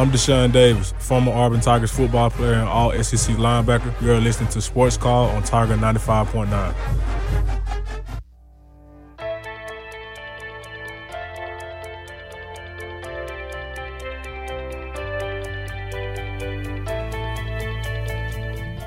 I'm Deshaun Davis, former Auburn Tigers football player and all SEC linebacker. You're listening to Sports Call on Tiger 95.9.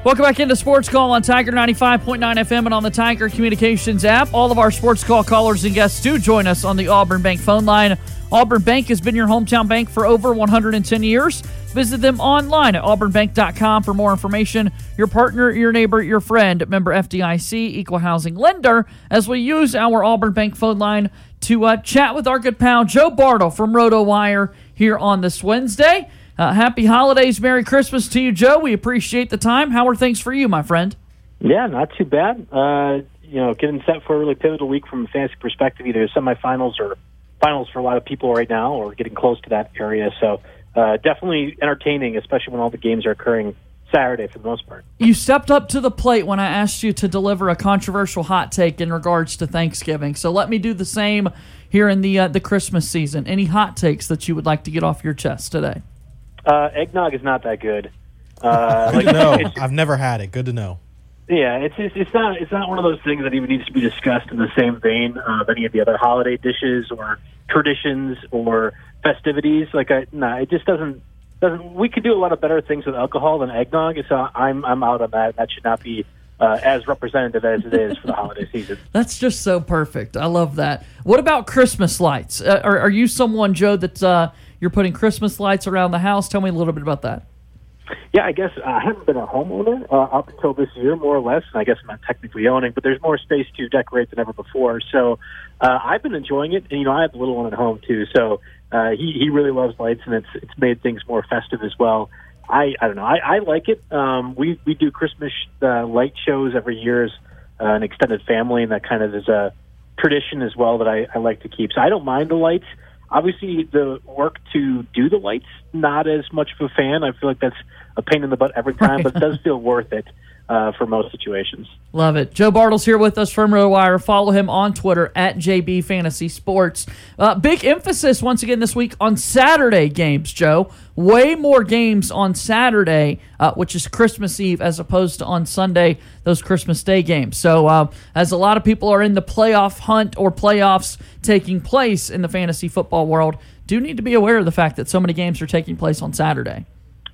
Welcome back into Sports Call on Tiger 95.9 FM and on the Tiger Communications app. All of our Sports Call callers and guests do join us on the Auburn Bank phone line. Auburn Bank has been your hometown bank for over 110 years. Visit them online at auburnbank.com for more information. Your partner, your neighbor, your friend, member FDIC, equal housing lender, as we use our Auburn Bank phone line to uh, chat with our good pal Joe Bartle from RotoWire here on this Wednesday. Uh, happy holidays, Merry Christmas to you, Joe. We appreciate the time. How are things for you, my friend? Yeah, not too bad. Uh, you know, getting set for a really pivotal week from a fantasy perspective, either semifinals or finals for a lot of people right now, or getting close to that area. So uh, definitely entertaining, especially when all the games are occurring Saturday for the most part. You stepped up to the plate when I asked you to deliver a controversial hot take in regards to Thanksgiving. So let me do the same here in the uh, the Christmas season. Any hot takes that you would like to get off your chest today? Uh, eggnog is not that good. Uh, like, no, I've never had it. Good to know. Yeah, it's, it's it's not it's not one of those things that even needs to be discussed in the same vein of any of the other holiday dishes or traditions or festivities. Like, I, nah, it just doesn't doesn't. We could do a lot of better things with alcohol than eggnog, so I'm I'm out on that. That should not be uh, as representative as it is for the holiday season. That's just so perfect. I love that. What about Christmas lights? Uh, are, are you someone, Joe, that uh, you're putting Christmas lights around the house? Tell me a little bit about that. Yeah, I guess uh, I haven't been a homeowner uh, up until this year, more or less. And I guess I'm not technically owning, but there's more space to decorate than ever before. So uh, I've been enjoying it, and you know I have a little one at home too. So uh, he he really loves lights, and it's it's made things more festive as well. I I don't know. I, I like it. Um, we we do Christmas uh, light shows every year as uh, an extended family, and that kind of is a tradition as well that I, I like to keep. So I don't mind the lights. Obviously, the work to do the lights, not as much of a fan. I feel like that's a pain in the butt every time, right. but it does feel worth it uh, for most situations. Love it. Joe Bartle's here with us from RotoWire. Follow him on Twitter at JB Fantasy Sports. Uh, big emphasis once again this week on Saturday games, Joe. Way more games on Saturday, uh, which is Christmas Eve, as opposed to on Sunday, those Christmas Day games. So, uh, as a lot of people are in the playoff hunt or playoffs taking place in the fantasy football world, do need to be aware of the fact that so many games are taking place on Saturday.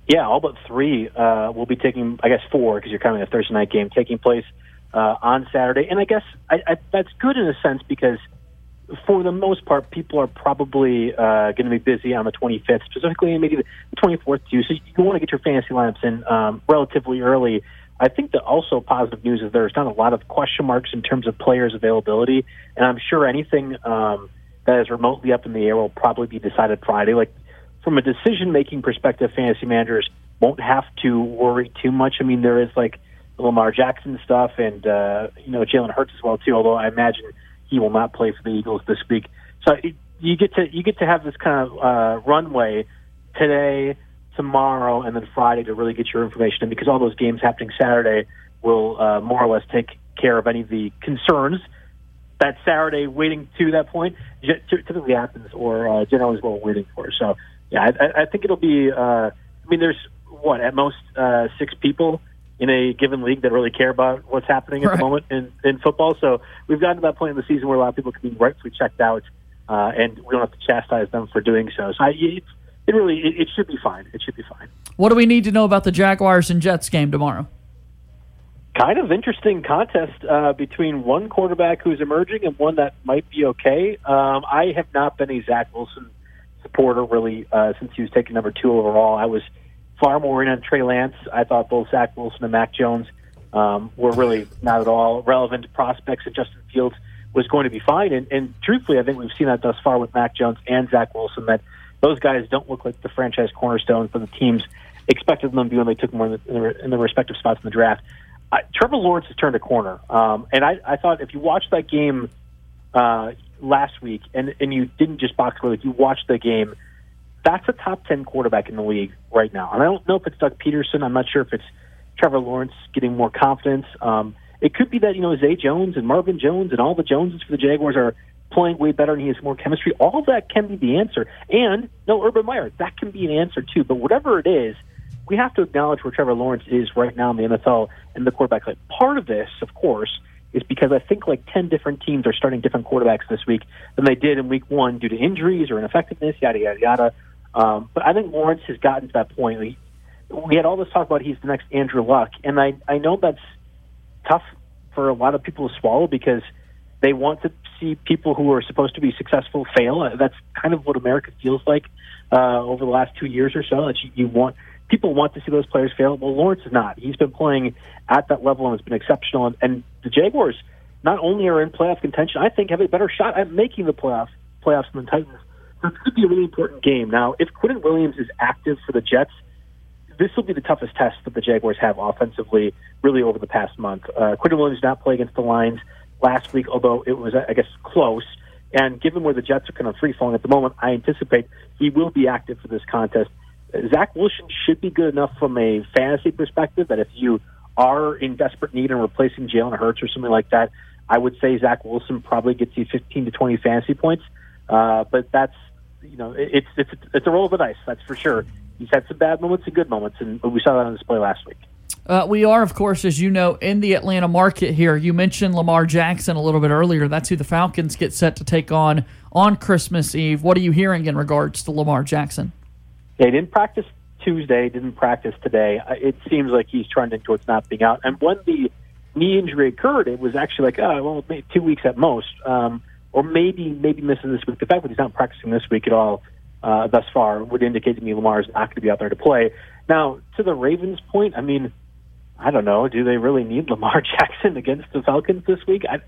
Yeah, all but three uh, will be taking, I guess, four because you're counting a Thursday night game taking place uh, on Saturday. And I guess I, I, that's good in a sense because for the most part, people are probably uh, going to be busy on the 25th, specifically maybe the 24th too. So you want to get your fantasy lineups in um, relatively early. I think that also positive news is there's not a lot of question marks in terms of players' availability, and I'm sure anything um, that is remotely up in the air will probably be decided Friday. Like from a decision making perspective, fantasy managers won't have to worry too much. I mean, there is like Lamar Jackson stuff and, uh, you know, Jalen Hurts as well, too, although I imagine he will not play for the Eagles this week. So it, you get to, you get to have this kind of, uh, runway today, tomorrow, and then Friday to really get your information in because all those games happening Saturday will, uh, more or less take care of any of the concerns that Saturday waiting to that point typically happens or uh, generally is what we're waiting for. So yeah, I, I think it'll be. Uh, I mean, there's what at most uh, six people in a given league that really care about what's happening at right. the moment in, in football. So we've gotten to that point in the season where a lot of people can be rightfully checked out, uh, and we don't have to chastise them for doing so. So I, it, it really it, it should be fine. It should be fine. What do we need to know about the Jaguars and Jets game tomorrow? Kind of interesting contest uh, between one quarterback who's emerging and one that might be okay. Um, I have not been a Zach Wilson supporter really uh, since he was taken number two overall. I was far more in on Trey Lance. I thought both Zach Wilson and Mac Jones um, were really not at all relevant prospects, and Justin Fields was going to be fine. And, and truthfully, I think we've seen that thus far with Mac Jones and Zach Wilson that those guys don't look like the franchise cornerstones for the teams expected them to be when they took them in the, in the respective spots in the draft. I, Trevor Lawrence has turned a corner, um, and I, I thought if you watch that game uh, last week, and and you didn't just box score, like you watched the game. That's a top ten quarterback in the league right now, and I don't know if it's Doug Pederson. I'm not sure if it's Trevor Lawrence getting more confidence. Um, it could be that you know Zay Jones and Marvin Jones and all the Joneses for the Jaguars are playing way better and he has more chemistry. All that can be the answer. And no, Urban Meyer, that can be an answer too. But whatever it is, we have to acknowledge where Trevor Lawrence is right now in the NFL and the quarterback. Part of this, of course, is because I think like 10 different teams are starting different quarterbacks this week than they did in week one due to injuries or ineffectiveness, yada, yada, yada. Um, but I think Lawrence has gotten to that point. We, we had all this talk about he's the next Andrew Luck, and I, I know that's tough for a lot of people to swallow because they want to see people who are supposed to be successful fail. That's kind of what America feels like uh, over the last two years or so. That you, you want people want to see those players fail. Well, Lawrence is not. He's been playing at that level and has been exceptional. And, and the Jaguars not only are in playoff contention, I think have a better shot at making the playoffs playoffs than the Titans. So it could be a really important game. Now, if Quinnen Williams is active for the Jets, this will be the toughest test that the Jaguars have offensively, really over the past month. Uh, Quinnen Williams did not play against the Lions last week, although it was, I guess, close. And given where the Jets are kind of free falling at the moment, I anticipate he will be active for this contest. Zach Wilson should be good enough from a fantasy perspective that if you are in desperate need and replacing Jalen Hurts or something like that, I would say Zach Wilson probably gets you 15 to 20 fantasy points. Uh, but that's you know it's it's it's a roll of the dice, that's for sure. He's had some bad moments and good moments, and we saw that on display last week. Uh, we are, of course, as you know, in the Atlanta market here. You mentioned Lamar Jackson a little bit earlier. That's who the Falcons get set to take on on Christmas Eve. What are you hearing in regards to Lamar Jackson? He didn't practice Tuesday, didn't practice today. It seems like he's trending towards not being out. And when the knee injury occurred, it was actually like, oh, well, maybe two weeks at most, um, or maybe maybe missing this week. The fact that he's not practicing this week at all uh, thus far would indicate to me Lamar is not going to be out there to play. Now, to the Ravens' point, I mean, I don't know. Do they really need Lamar Jackson against the Falcons this week? I,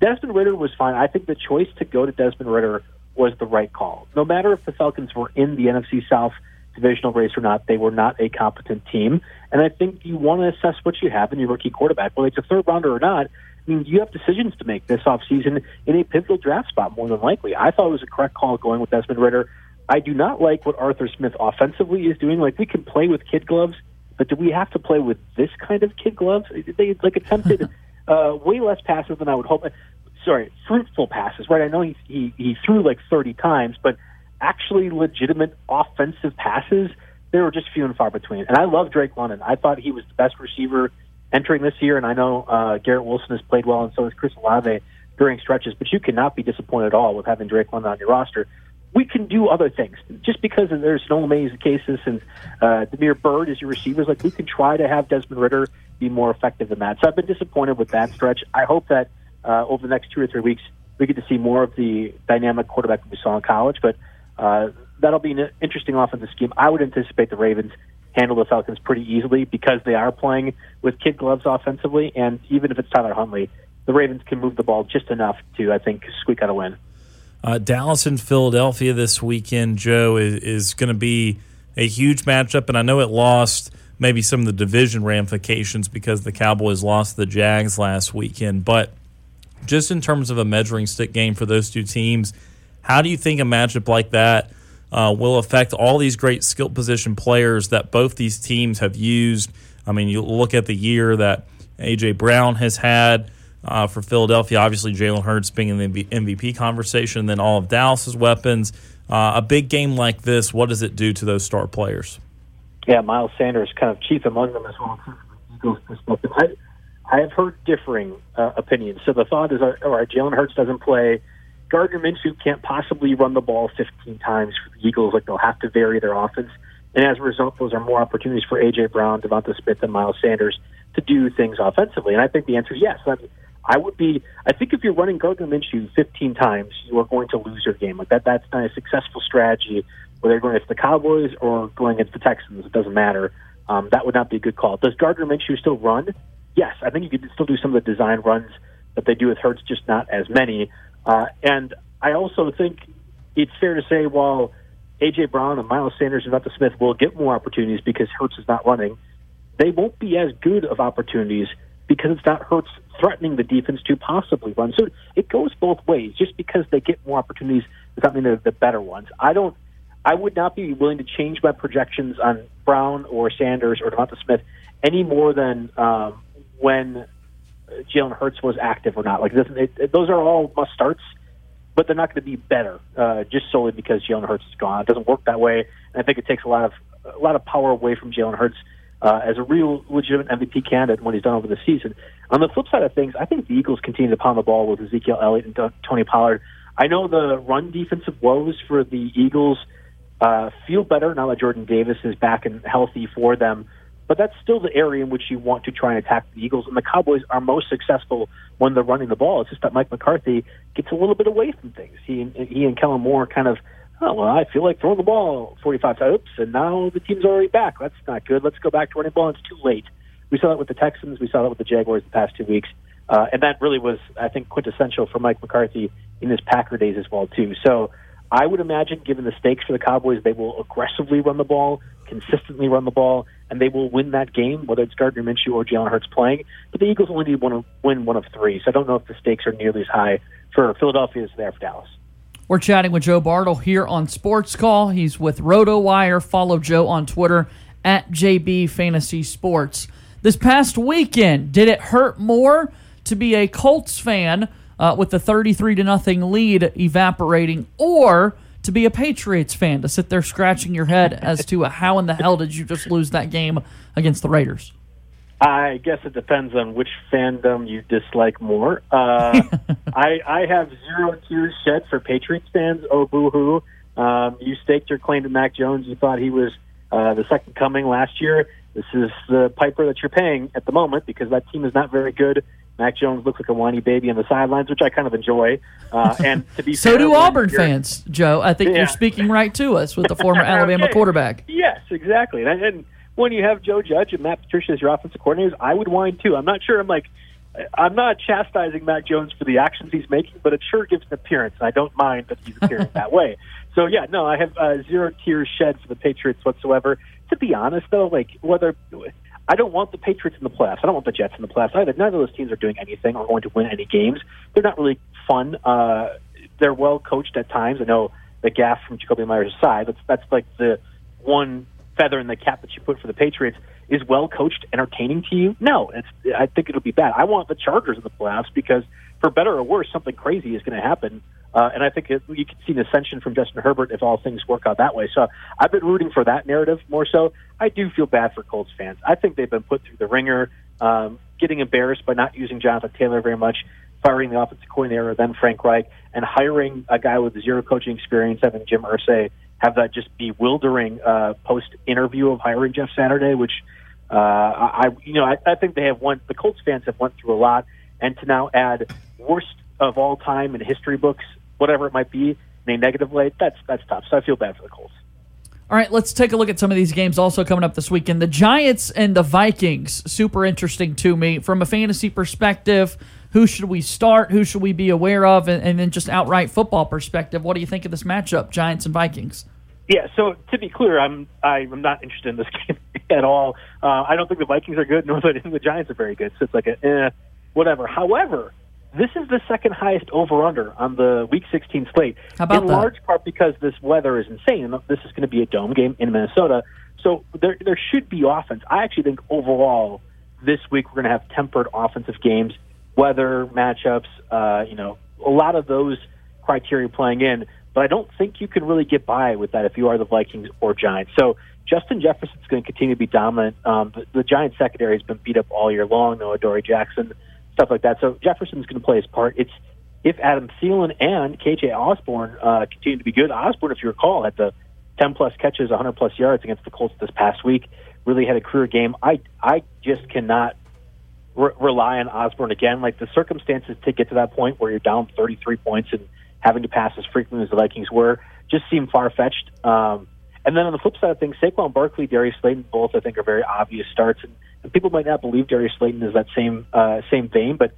Desmond Ridder was fine. I think the choice to go to Desmond Ridder was the right call. No matter if the Falcons were in the NFC South divisional race or not, they were not a competent team. And I think you want to assess what you have in your rookie quarterback, whether it's a third rounder or not. I mean, you have decisions to make this offseason in a pivotal draft spot, more than likely. I thought it was a correct call going with Desmond Ridder. I do not like what Arthur Smith offensively is doing. Like, we can play with kid gloves, but do we have to play with this kind of kid gloves? They like attempted uh, way less passes than I would hope. Sorry, fruitful passes, right? I know he, he, he threw like 30 times, but – actually legitimate offensive passes, they were just few and far between. And I love Drake London. I thought he was the best receiver entering this year, and I know uh, Garrett Wilson has played well, and so has Chris Olave during stretches. But you cannot be disappointed at all with having Drake London on your roster. We can do other things just because there's Olamide Zaccheaus and uh, Damiere Byrd is your receivers. Like we can try to have Desmond Ridder be more effective than that. So I've been disappointed with that stretch. I hope that uh, over the next two or three weeks we get to see more of the dynamic quarterback we saw in college. But uh, that'll be an interesting offensive scheme. I would anticipate the Ravens handle the Falcons pretty easily because they are playing with kid gloves offensively, and even if it's Tyler Huntley, the Ravens can move the ball just enough to, I think, squeak out a win. Uh, Dallas and Philadelphia this weekend, Joe, is, is going to be a huge matchup, and I know it lost maybe some of the division ramifications because the Cowboys lost the Jags last weekend, but just in terms of a measuring stick game for those two teams – how do you think a matchup like that uh, will affect all these great skill position players that both these teams have used? I mean, you look at the year that A.J. Brown has had uh, for Philadelphia, obviously Jalen Hurts being in the MVP conversation, then all of Dallas's weapons. Uh, a big game like this, what does it do to those star players? Yeah, Miles Sanders kind of chief among them as well. I, I have heard differing uh, opinions. So the thought is, all right, Jalen Hurts doesn't play Gardner Minshew can't possibly run the ball 15 times for the Eagles. Like they'll have to vary their offense, and as a result, those are more opportunities for AJ Brown, Devonta Smith, and Miles Sanders to do things offensively. And I think the answer is yes. I, mean, I would be. I think if you're running Gardner Minshew 15 times, you are going to lose your game. Like that. That's not a successful strategy. Whether you're going against the Cowboys or going against the Texans, it doesn't matter. Um, that would not be a good call. Does Gardner Minshew still run? Yes, I think you could still do some of the design runs that they do with Hurts, just not as many. Uh, and I also think it's fair to say while A.J. Brown and Miles Sanders and Devonta Smith will get more opportunities because Hurts is not running, they won't be as good of opportunities because it's not Hurts threatening the defense to possibly run. So it goes both ways. Just because they get more opportunities does not mean they're the better ones. I don't. I would not be willing to change my projections on Brown or Sanders or Devonta Smith any more than um, when Jalen Hurts was active or not. Like it, it, those are all must starts, but they're not going to be better uh, just solely because Jalen Hurts is gone. It doesn't work that way, and I think it takes a lot of a lot of power away from Jalen Hurts uh, as a real legitimate MVP candidate when he's done over the season. On the flip side of things, I think the Eagles continue to pound the ball with Ezekiel Elliott and Tony Pollard. I know the run defensive woes for the Eagles uh, feel better now that Jordan Davis is back and healthy for them. But that's still the area in which you want to try and attack the Eagles. And the Cowboys are most successful when they're running the ball. It's just that Mike McCarthy gets a little bit away from things. He and, he and Kellen Moore kind of, oh, well, I feel like throwing the ball 45 times. And now the team's already back. That's not good. Let's go back to running the ball. It's too late. We saw that with the Texans. We saw that with the Jaguars the past two weeks. Uh, and that really was, I think, quintessential for Mike McCarthy in his Packer days as well, too. So I would imagine, given the stakes for the Cowboys, they will aggressively run the ball, consistently run the ball, and they will win that game, whether it's Gardner Minshew or Jalen Hurts playing. But the Eagles only need one of, win one of three, so I don't know if the stakes are nearly as high for Philadelphia as they are for Dallas. We're chatting with Joe Bartle here on Sports Call. He's with RotoWire. Follow Joe on Twitter at JB Fantasy Sports. This past weekend, did it hurt more to be a Colts fan uh, with the 33 to nothing lead evaporating, or to be a Patriots fan to sit there scratching your head as to how in the hell did you just lose that game against the Raiders? I guess it depends on which fandom you dislike more. Uh, I, I have zero tears shed for Patriots fans. Oh, boo hoo. Um, you staked your claim to Mac Jones. You thought he was uh, the second coming last year. This is the piper that you're paying at the moment because that team is not very good. Mac Jones looks like a whiny baby on the sidelines, which I kind of enjoy. Uh, and to be so fair, do Auburn fans, Joe. I think yeah. you're speaking right to us with the former Alabama okay. quarterback. Yes, exactly. And, and when you have Joe Judge and Matt Patricia as your offensive coordinators, I would whine too. I'm not sure. I'm like, I'm not chastising Mac Jones for the actions he's making, but it sure gives an appearance, and I don't mind that he's appearing that way. So yeah, no, I have uh, zero tears shed for the Patriots whatsoever. To be honest, though, like whether I don't want the Patriots in the playoffs. I don't want the Jets in the playoffs either. None of those teams are doing anything or going to win any games. They're not really fun. Uh, they're well coached at times. I know the gaff from Jakobi Meyers aside. That's that's like the one feather in the cap that you put for the Patriots. Is well coached entertaining to you? No, it's. I think it'll be bad. I want the Chargers in the playoffs because, for better or worse, something crazy is going to happen uh, and I think it, you can see an ascension from Justin Herbert if all things work out that way. So I've been rooting for that narrative more so. I do feel bad for Colts fans. I think they've been put through the ringer, um, getting embarrassed by not using Jonathan Taylor very much, firing the offensive coordinator, then Frank Reich, and hiring a guy with zero coaching experience, having Jim Irsay have that just bewildering uh, post interview of hiring Jeff Saturday, which uh, I, you know, I, I think they have went. The Colts fans have went through a lot, and to now add worst of all time in history books whatever it might be in a negative way, that's that's tough. So I feel bad for the Colts. All right, let's take a look at some of these games also coming up this weekend. The Giants and the Vikings, super interesting to me from a fantasy perspective. Who should we start? Who should we be aware of? And, and then just outright football perspective, what do you think of this matchup, Giants and Vikings? Yeah, so to be clear, I'm I'm not interested in this game at all. Uh, I don't think the Vikings are good, nor do I think the Giants are very good. So it's like a eh, whatever. However, this is the second highest over under on the Week 16 slate. How about in that? large part because this weather is insane. This is going to be a dome game in Minnesota, so there there should be offense. I actually think overall this week we're going to have tempered offensive games, weather matchups, uh, you know, a lot of those criteria playing in. But I don't think you can really get by with that if you are the Vikings or Giants. So Justin Jefferson's going to continue to be dominant. Um, the, the Giants secondary has been beat up all year long. No Adoree Jackson stuff like that. So Jefferson's going to play his part. It's if Adam Thielen and KJ Osborn uh, continue to be good. Osborn, if you recall, had the 10 plus catches, 100 plus yards against the Colts this past week. Really had a career game. I I just cannot re- rely on Osborn again. Like the circumstances to get to that point where you're down 33 points and having to pass as frequently as the Vikings were just seem far fetched. Um, and then on the flip side of things, Saquon Barkley, Darius Slayton, both I think are very obvious starts. And and people might not believe Darius Slayton is that same uh, same vein, but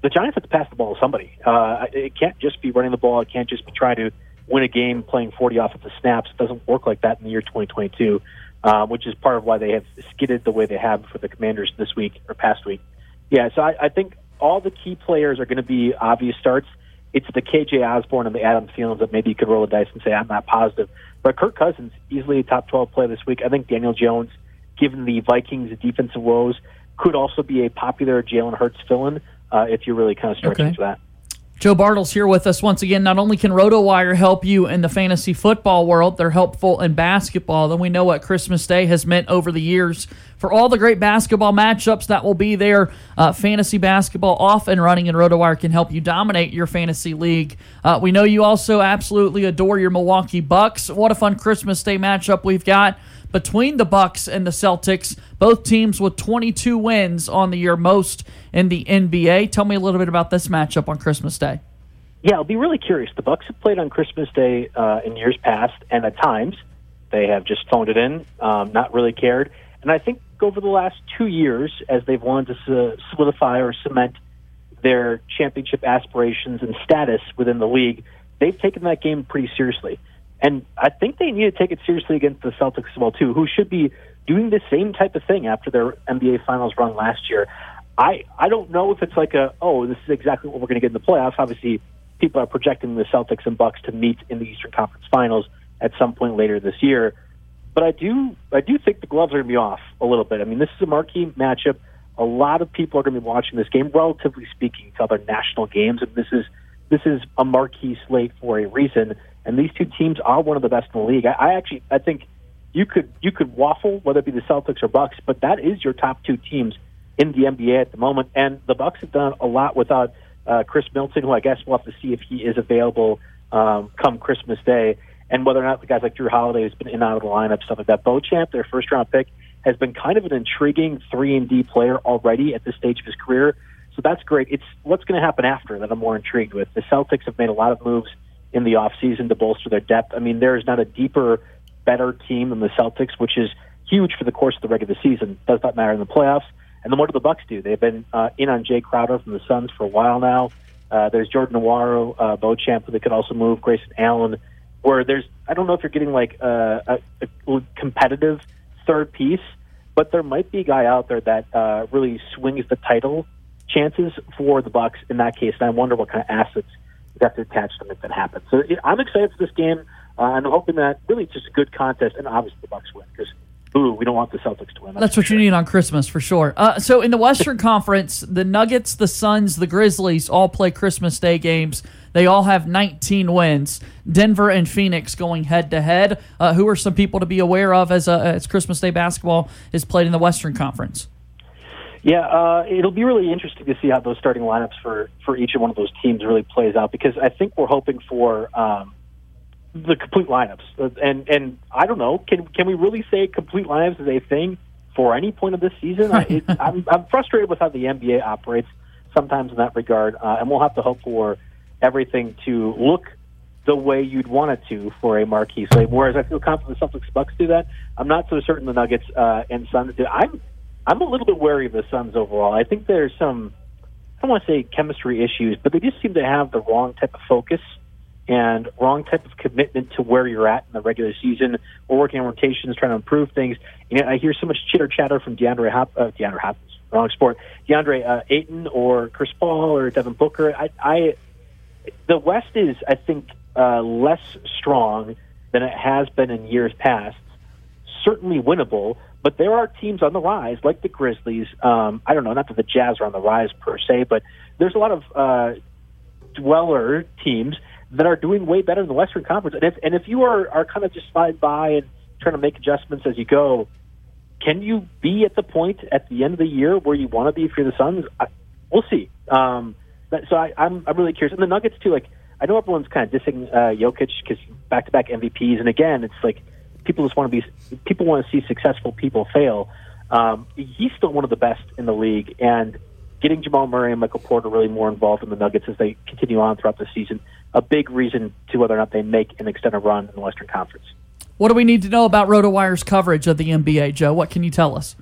the Giants have to pass the ball to somebody. Uh, it can't just be running the ball. It can't just be trying to win a game playing 40 offensive snaps. It doesn't work like that in the year 2022, um, which is part of why they have skidded the way they have for the Commanders this week or past week. Yeah, so I, I think all the key players are going to be obvious starts. It's the KJ Osborn and the Adam Thielens that maybe you could roll the dice and say I'm not positive. But Kirk Cousins easily a top 12 play this week. I think Daniel Jones given the Vikings' defensive woes, could also be a popular Jalen Hurts fill-in uh, if you're really kind of stretching okay. for that. Joe Bartles here with us once again. Not only can RotoWire help you in the fantasy football world, they're helpful in basketball. Then we know what Christmas Day has meant over the years for all the great basketball matchups that will be there. Uh, fantasy basketball off and running, and RotoWire can help you dominate your fantasy league. Uh, we know you also absolutely adore your Milwaukee Bucks. What a fun Christmas Day matchup we've got between the Bucks and the Celtics. Both teams with 22 wins on the year, most in the NBA. Tell me a little bit about this matchup on Christmas Day. Yeah, I'll be really curious. The Bucks have played on Christmas Day uh, in years past, and at times they have just phoned it in, um, not really cared. And I think over the last two years, as they've wanted to solidify or cement their championship aspirations and status within the league, they've taken that game pretty seriously. And I think they need to take it seriously against the Celtics as well too, who should be doing the same type of thing after their NBA Finals run last year. I I don't know if it's like a oh this is exactly what we're going to get in the playoffs. Obviously, people are projecting the Celtics and Bucks to meet in the Eastern Conference Finals at some point later this year. But I do I do think the gloves are going to be off a little bit. I mean, this is a marquee matchup. A lot of people are going to be watching this game, relatively speaking, to other national games, and this is this is a marquee slate for a reason and these two teams are one of the best in the league. I, I actually I think you could you could waffle whether it be the Celtics or Bucks, but that is your top two teams in the NBA at the moment. And the Bucks have done a lot without uh, Khris Middleton, who I guess we'll have to see if he is available um, come Christmas Day, and whether or not the guys like Jrue Holiday has been in and out of the lineup, stuff like that. Beauchamp, their first round pick, has been kind of an intriguing three and D player already at this stage of his career. So that's great. It's what's going to happen after that I'm more intrigued with. The Celtics have made a lot of moves in the offseason to bolster their depth. I mean, there is not a deeper, better team than the Celtics, which is huge for the course of the regular season. Does not matter in the playoffs. And then what do the Bucks do? They've been uh, in on Jae Crowder from the Suns for a while now. Uh, there's Jordan Nwora, uh, Beauchamp, who they could also move. Grayson Allen, where there's I don't know if you're getting like a, a, a competitive third piece, but there might be a guy out there that uh, really swings the title chances for the Bucks in that case. And I wonder what kind of assets you have to attach to make that happen. So I'm excited for this game. Uh, I'm hoping that really it's just a good contest, and obviously the Bucks win because ooh, we don't want the Celtics to win. That's, That's what sure. you need on Christmas for sure. Uh, so in the Western Conference, the Nuggets, the Suns, the Grizzlies all play Christmas Day games. They all have 19 wins. Denver and Phoenix going head to head. Uh, who are some people to be aware of as uh, as Christmas Day basketball is played in the Western Conference? Yeah, uh, it'll be really interesting to see how those starting lineups for for each of one of those teams really plays out because I think we're hoping for um, the complete lineups, uh, and and I don't know, can can we really say complete lineups is a thing for any point of this season? I, it, I'm I'm frustrated with how the NBA operates sometimes in that regard, uh, and we'll have to hope for everything to look the way you'd want it to for a marquee slate. Whereas I feel confident the Celtics Bucks do that. I'm not so certain the Nuggets uh, and Suns do. I'm I'm a little bit wary of the Suns overall. I think there's some, I don't want to say chemistry issues, but they just seem to have the wrong type of focus and wrong type of commitment to where you're at in the regular season. We're working on rotations, trying to improve things. You know, I hear so much chitter chatter from DeAndre Hop, uh, DeAndre Hopkins, wrong sport, DeAndre uh, Ayton or Chris Paul or Devin Booker. I, I the West is, I think, uh, less strong than it has been in years past. Certainly winnable, but there are teams on the rise, like the Grizzlies. Um, I don't know, not that the Jazz are on the rise per se, but there's a lot of uh, dweller teams that are doing way better in the Western Conference. And if and if you are are kind of just slide by and trying to make adjustments as you go, can you be at the point at the end of the year where you want to be for the Suns? I, we'll see. Um, but, so I, I'm I'm really curious. And the Nuggets too. Like I know everyone's kind of dissing uh, Jokic because back to back MVPs, and again, it's like people just want to be people want to see successful people fail. Um, he's still one of the best in the league, and getting Jamal Murray and Michael Porter really more involved in the Nuggets as they continue on throughout the season, a big reason to whether or not they make an extended run in the Western Conference. What do we need to know about RotoWire's coverage of the NBA, Joe? What can you tell us?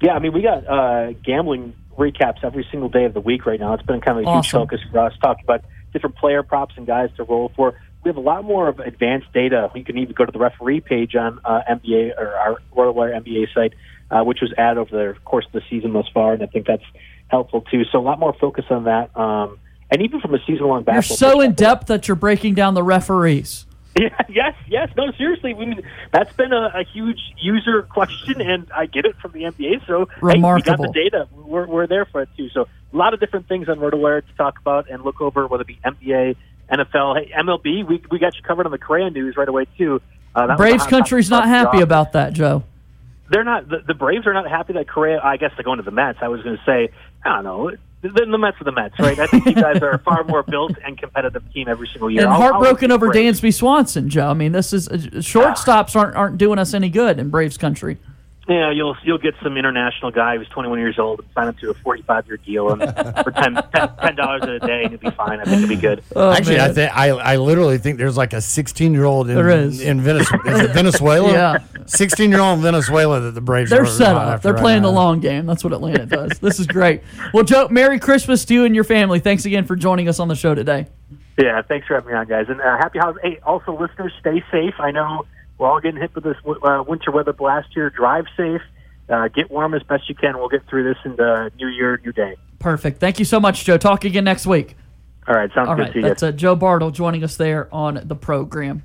Yeah, I mean, we got uh, gambling recaps every single day of the week right now. It's been kind of a awesome. huge focus for us, talking about different player props and guys to roll for we have a lot more of advanced data. You can even go to the referee page on uh, NBA or our RotoWire NBA site, uh, which was added over the course of the season thus far, and I think that's helpful too. So a lot more focus on that, um, and even from a season-long basketball. You're so in depth that you're breaking down the referees. Yeah, yes, yes. No, seriously. I mean, that's been a, a huge user question, and I get it from the NBA. So Remarkable. Hey, we got the data. We're, we're there for it too. So a lot of different things on RotoWire to talk about and look over, whether it be NBA, NFL, hey, MLB. We we got you covered on the Correa news right away too. Uh, Braves country's not happy about that, Joe. They're not. The, the Braves are not happy that Correa. I guess they're going to the Mets. I was going to say, I don't know. The, the Mets are the Mets, right? I think you guys are a far more built and competitive team every single year. And I'll- heartbroken I'll- over Braves. Dansby Swanson, Joe. I mean, this is uh, shortstops aren't aren't doing us any good in Braves country. Yeah, you'll you'll get some international guy who's 21 years old and sign him to a 45 year deal and for 10 ten dollars a day and you'll be fine. I think it'll be good. Oh, Actually, man. I think I, I literally think there's like a 16 year old in in Venezuela. Venezuela? Yeah. 16 year old in Venezuela that the Braves They're are set up. They're right playing the long game. That's what Atlanta does. this is great. Well, Joe, Merry Christmas to you and your family. Thanks again for joining us on the show today. Yeah, thanks for having me on, guys. And uh, happy holidays. Hey, also listeners, stay safe. I know we're all getting hit with this uh, winter weather blast here. Drive safe. Uh, get warm as best you can. We'll get through this in the new year, new day. Perfect. Thank you so much, Joe. Talk again next week. All right, sounds All good right. to you. That's uh, Joe Bartle joining us there on the program.